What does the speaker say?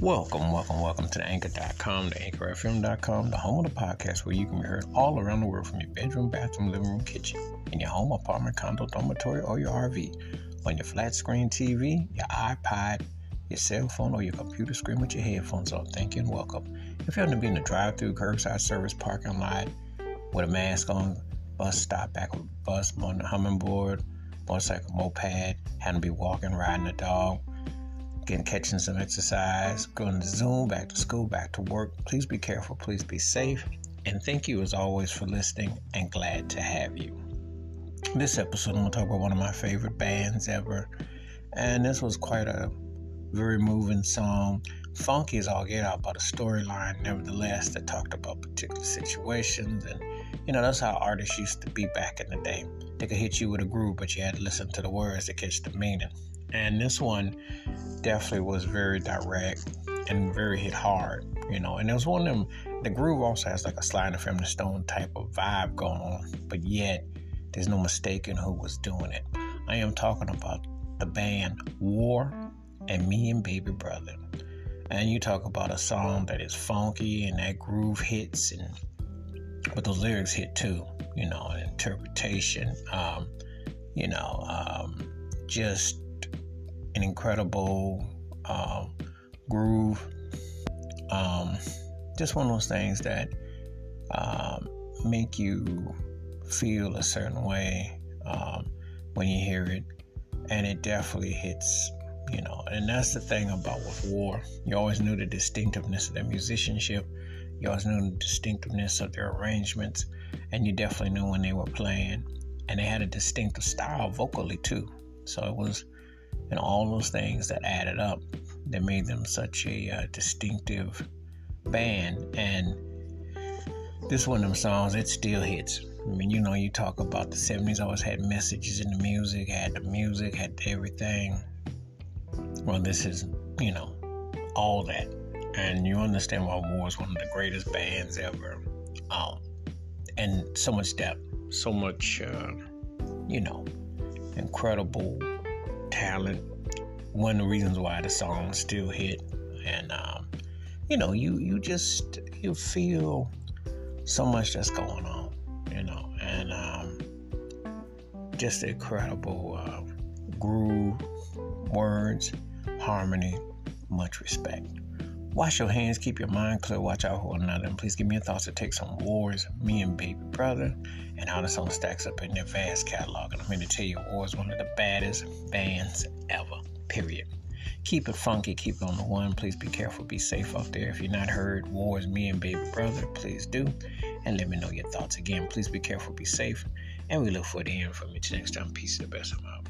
Welcome, welcome, welcome to the anchor.com, the anchorfm.com, the home of the podcast where you can be heard all around the world from your bedroom, bathroom, living room, kitchen, in your home, apartment, condo, dormitory, or your RV, on your flat screen TV, your iPod, your cell phone, or your computer screen with your headphones on. Thank you and welcome. If you happen to be in the drive through, curbside service, parking lot, with a mask on, bus stop, back with a bus, on the hummingbird, motorcycle, moped, having to be walking, riding a dog, getting catching some exercise, going to Zoom, back to school, back to work. Please be careful, please be safe, and thank you as always for listening and glad to have you. This episode, I'm going to talk about one of my favorite bands ever, and this was quite a very moving song. Funky as all get out, but a storyline, nevertheless, that talked about particular situations. And, you know, that's how artists used to be back in the day. They could hit you with a groove, but you had to listen to the words to catch the meaning. And this one definitely was very direct and very hit hard, you know. And it was one of them, the groove also has like a Sly and the Family Stone type of vibe going on, but yet there's no mistaking who was doing it. I am talking about the band War and Me and Baby Brother. And you talk about a song that is funky and that groove hits, and but those lyrics hit too, you know, interpretation, um, you know, um, just an incredible um, groove. Um, just one of those things that um, make you feel a certain way um, when you hear it, and it definitely hits. You know, and that's the thing about with war. You always knew the distinctiveness of their musicianship. You always knew the distinctiveness of their arrangements, and you definitely knew when they were playing. And they had a distinctive style vocally too. So it was and all those things that added up that made them such a uh, distinctive band. And this one of them songs, it still hits. I mean, you know, you talk about the 70s always had messages in the music, had the music, had everything. Well, this is, you know, all that. And you understand why War is one of the greatest bands ever. Um, and so much depth, so much, uh, you know, incredible talent. One of the reasons why the song still hit, and um, you know, you you just you feel so much that's going on, you know, and um, just incredible uh, groove, words, harmony, much respect. Wash your hands, keep your mind clear, watch out for another, and please give me your thoughts to take some wars, me and baby brother, and how the song stacks up in their vast catalog. And I'm here to tell you, War is one of the baddest bands ever, period. Keep it funky, keep it on the one. Please be careful, be safe out there. If you're not heard Wars, me and baby brother, please do. And let me know your thoughts again. Please be careful, be safe. And we look forward to hearing from you. Till next time, peace and the best. I'm out.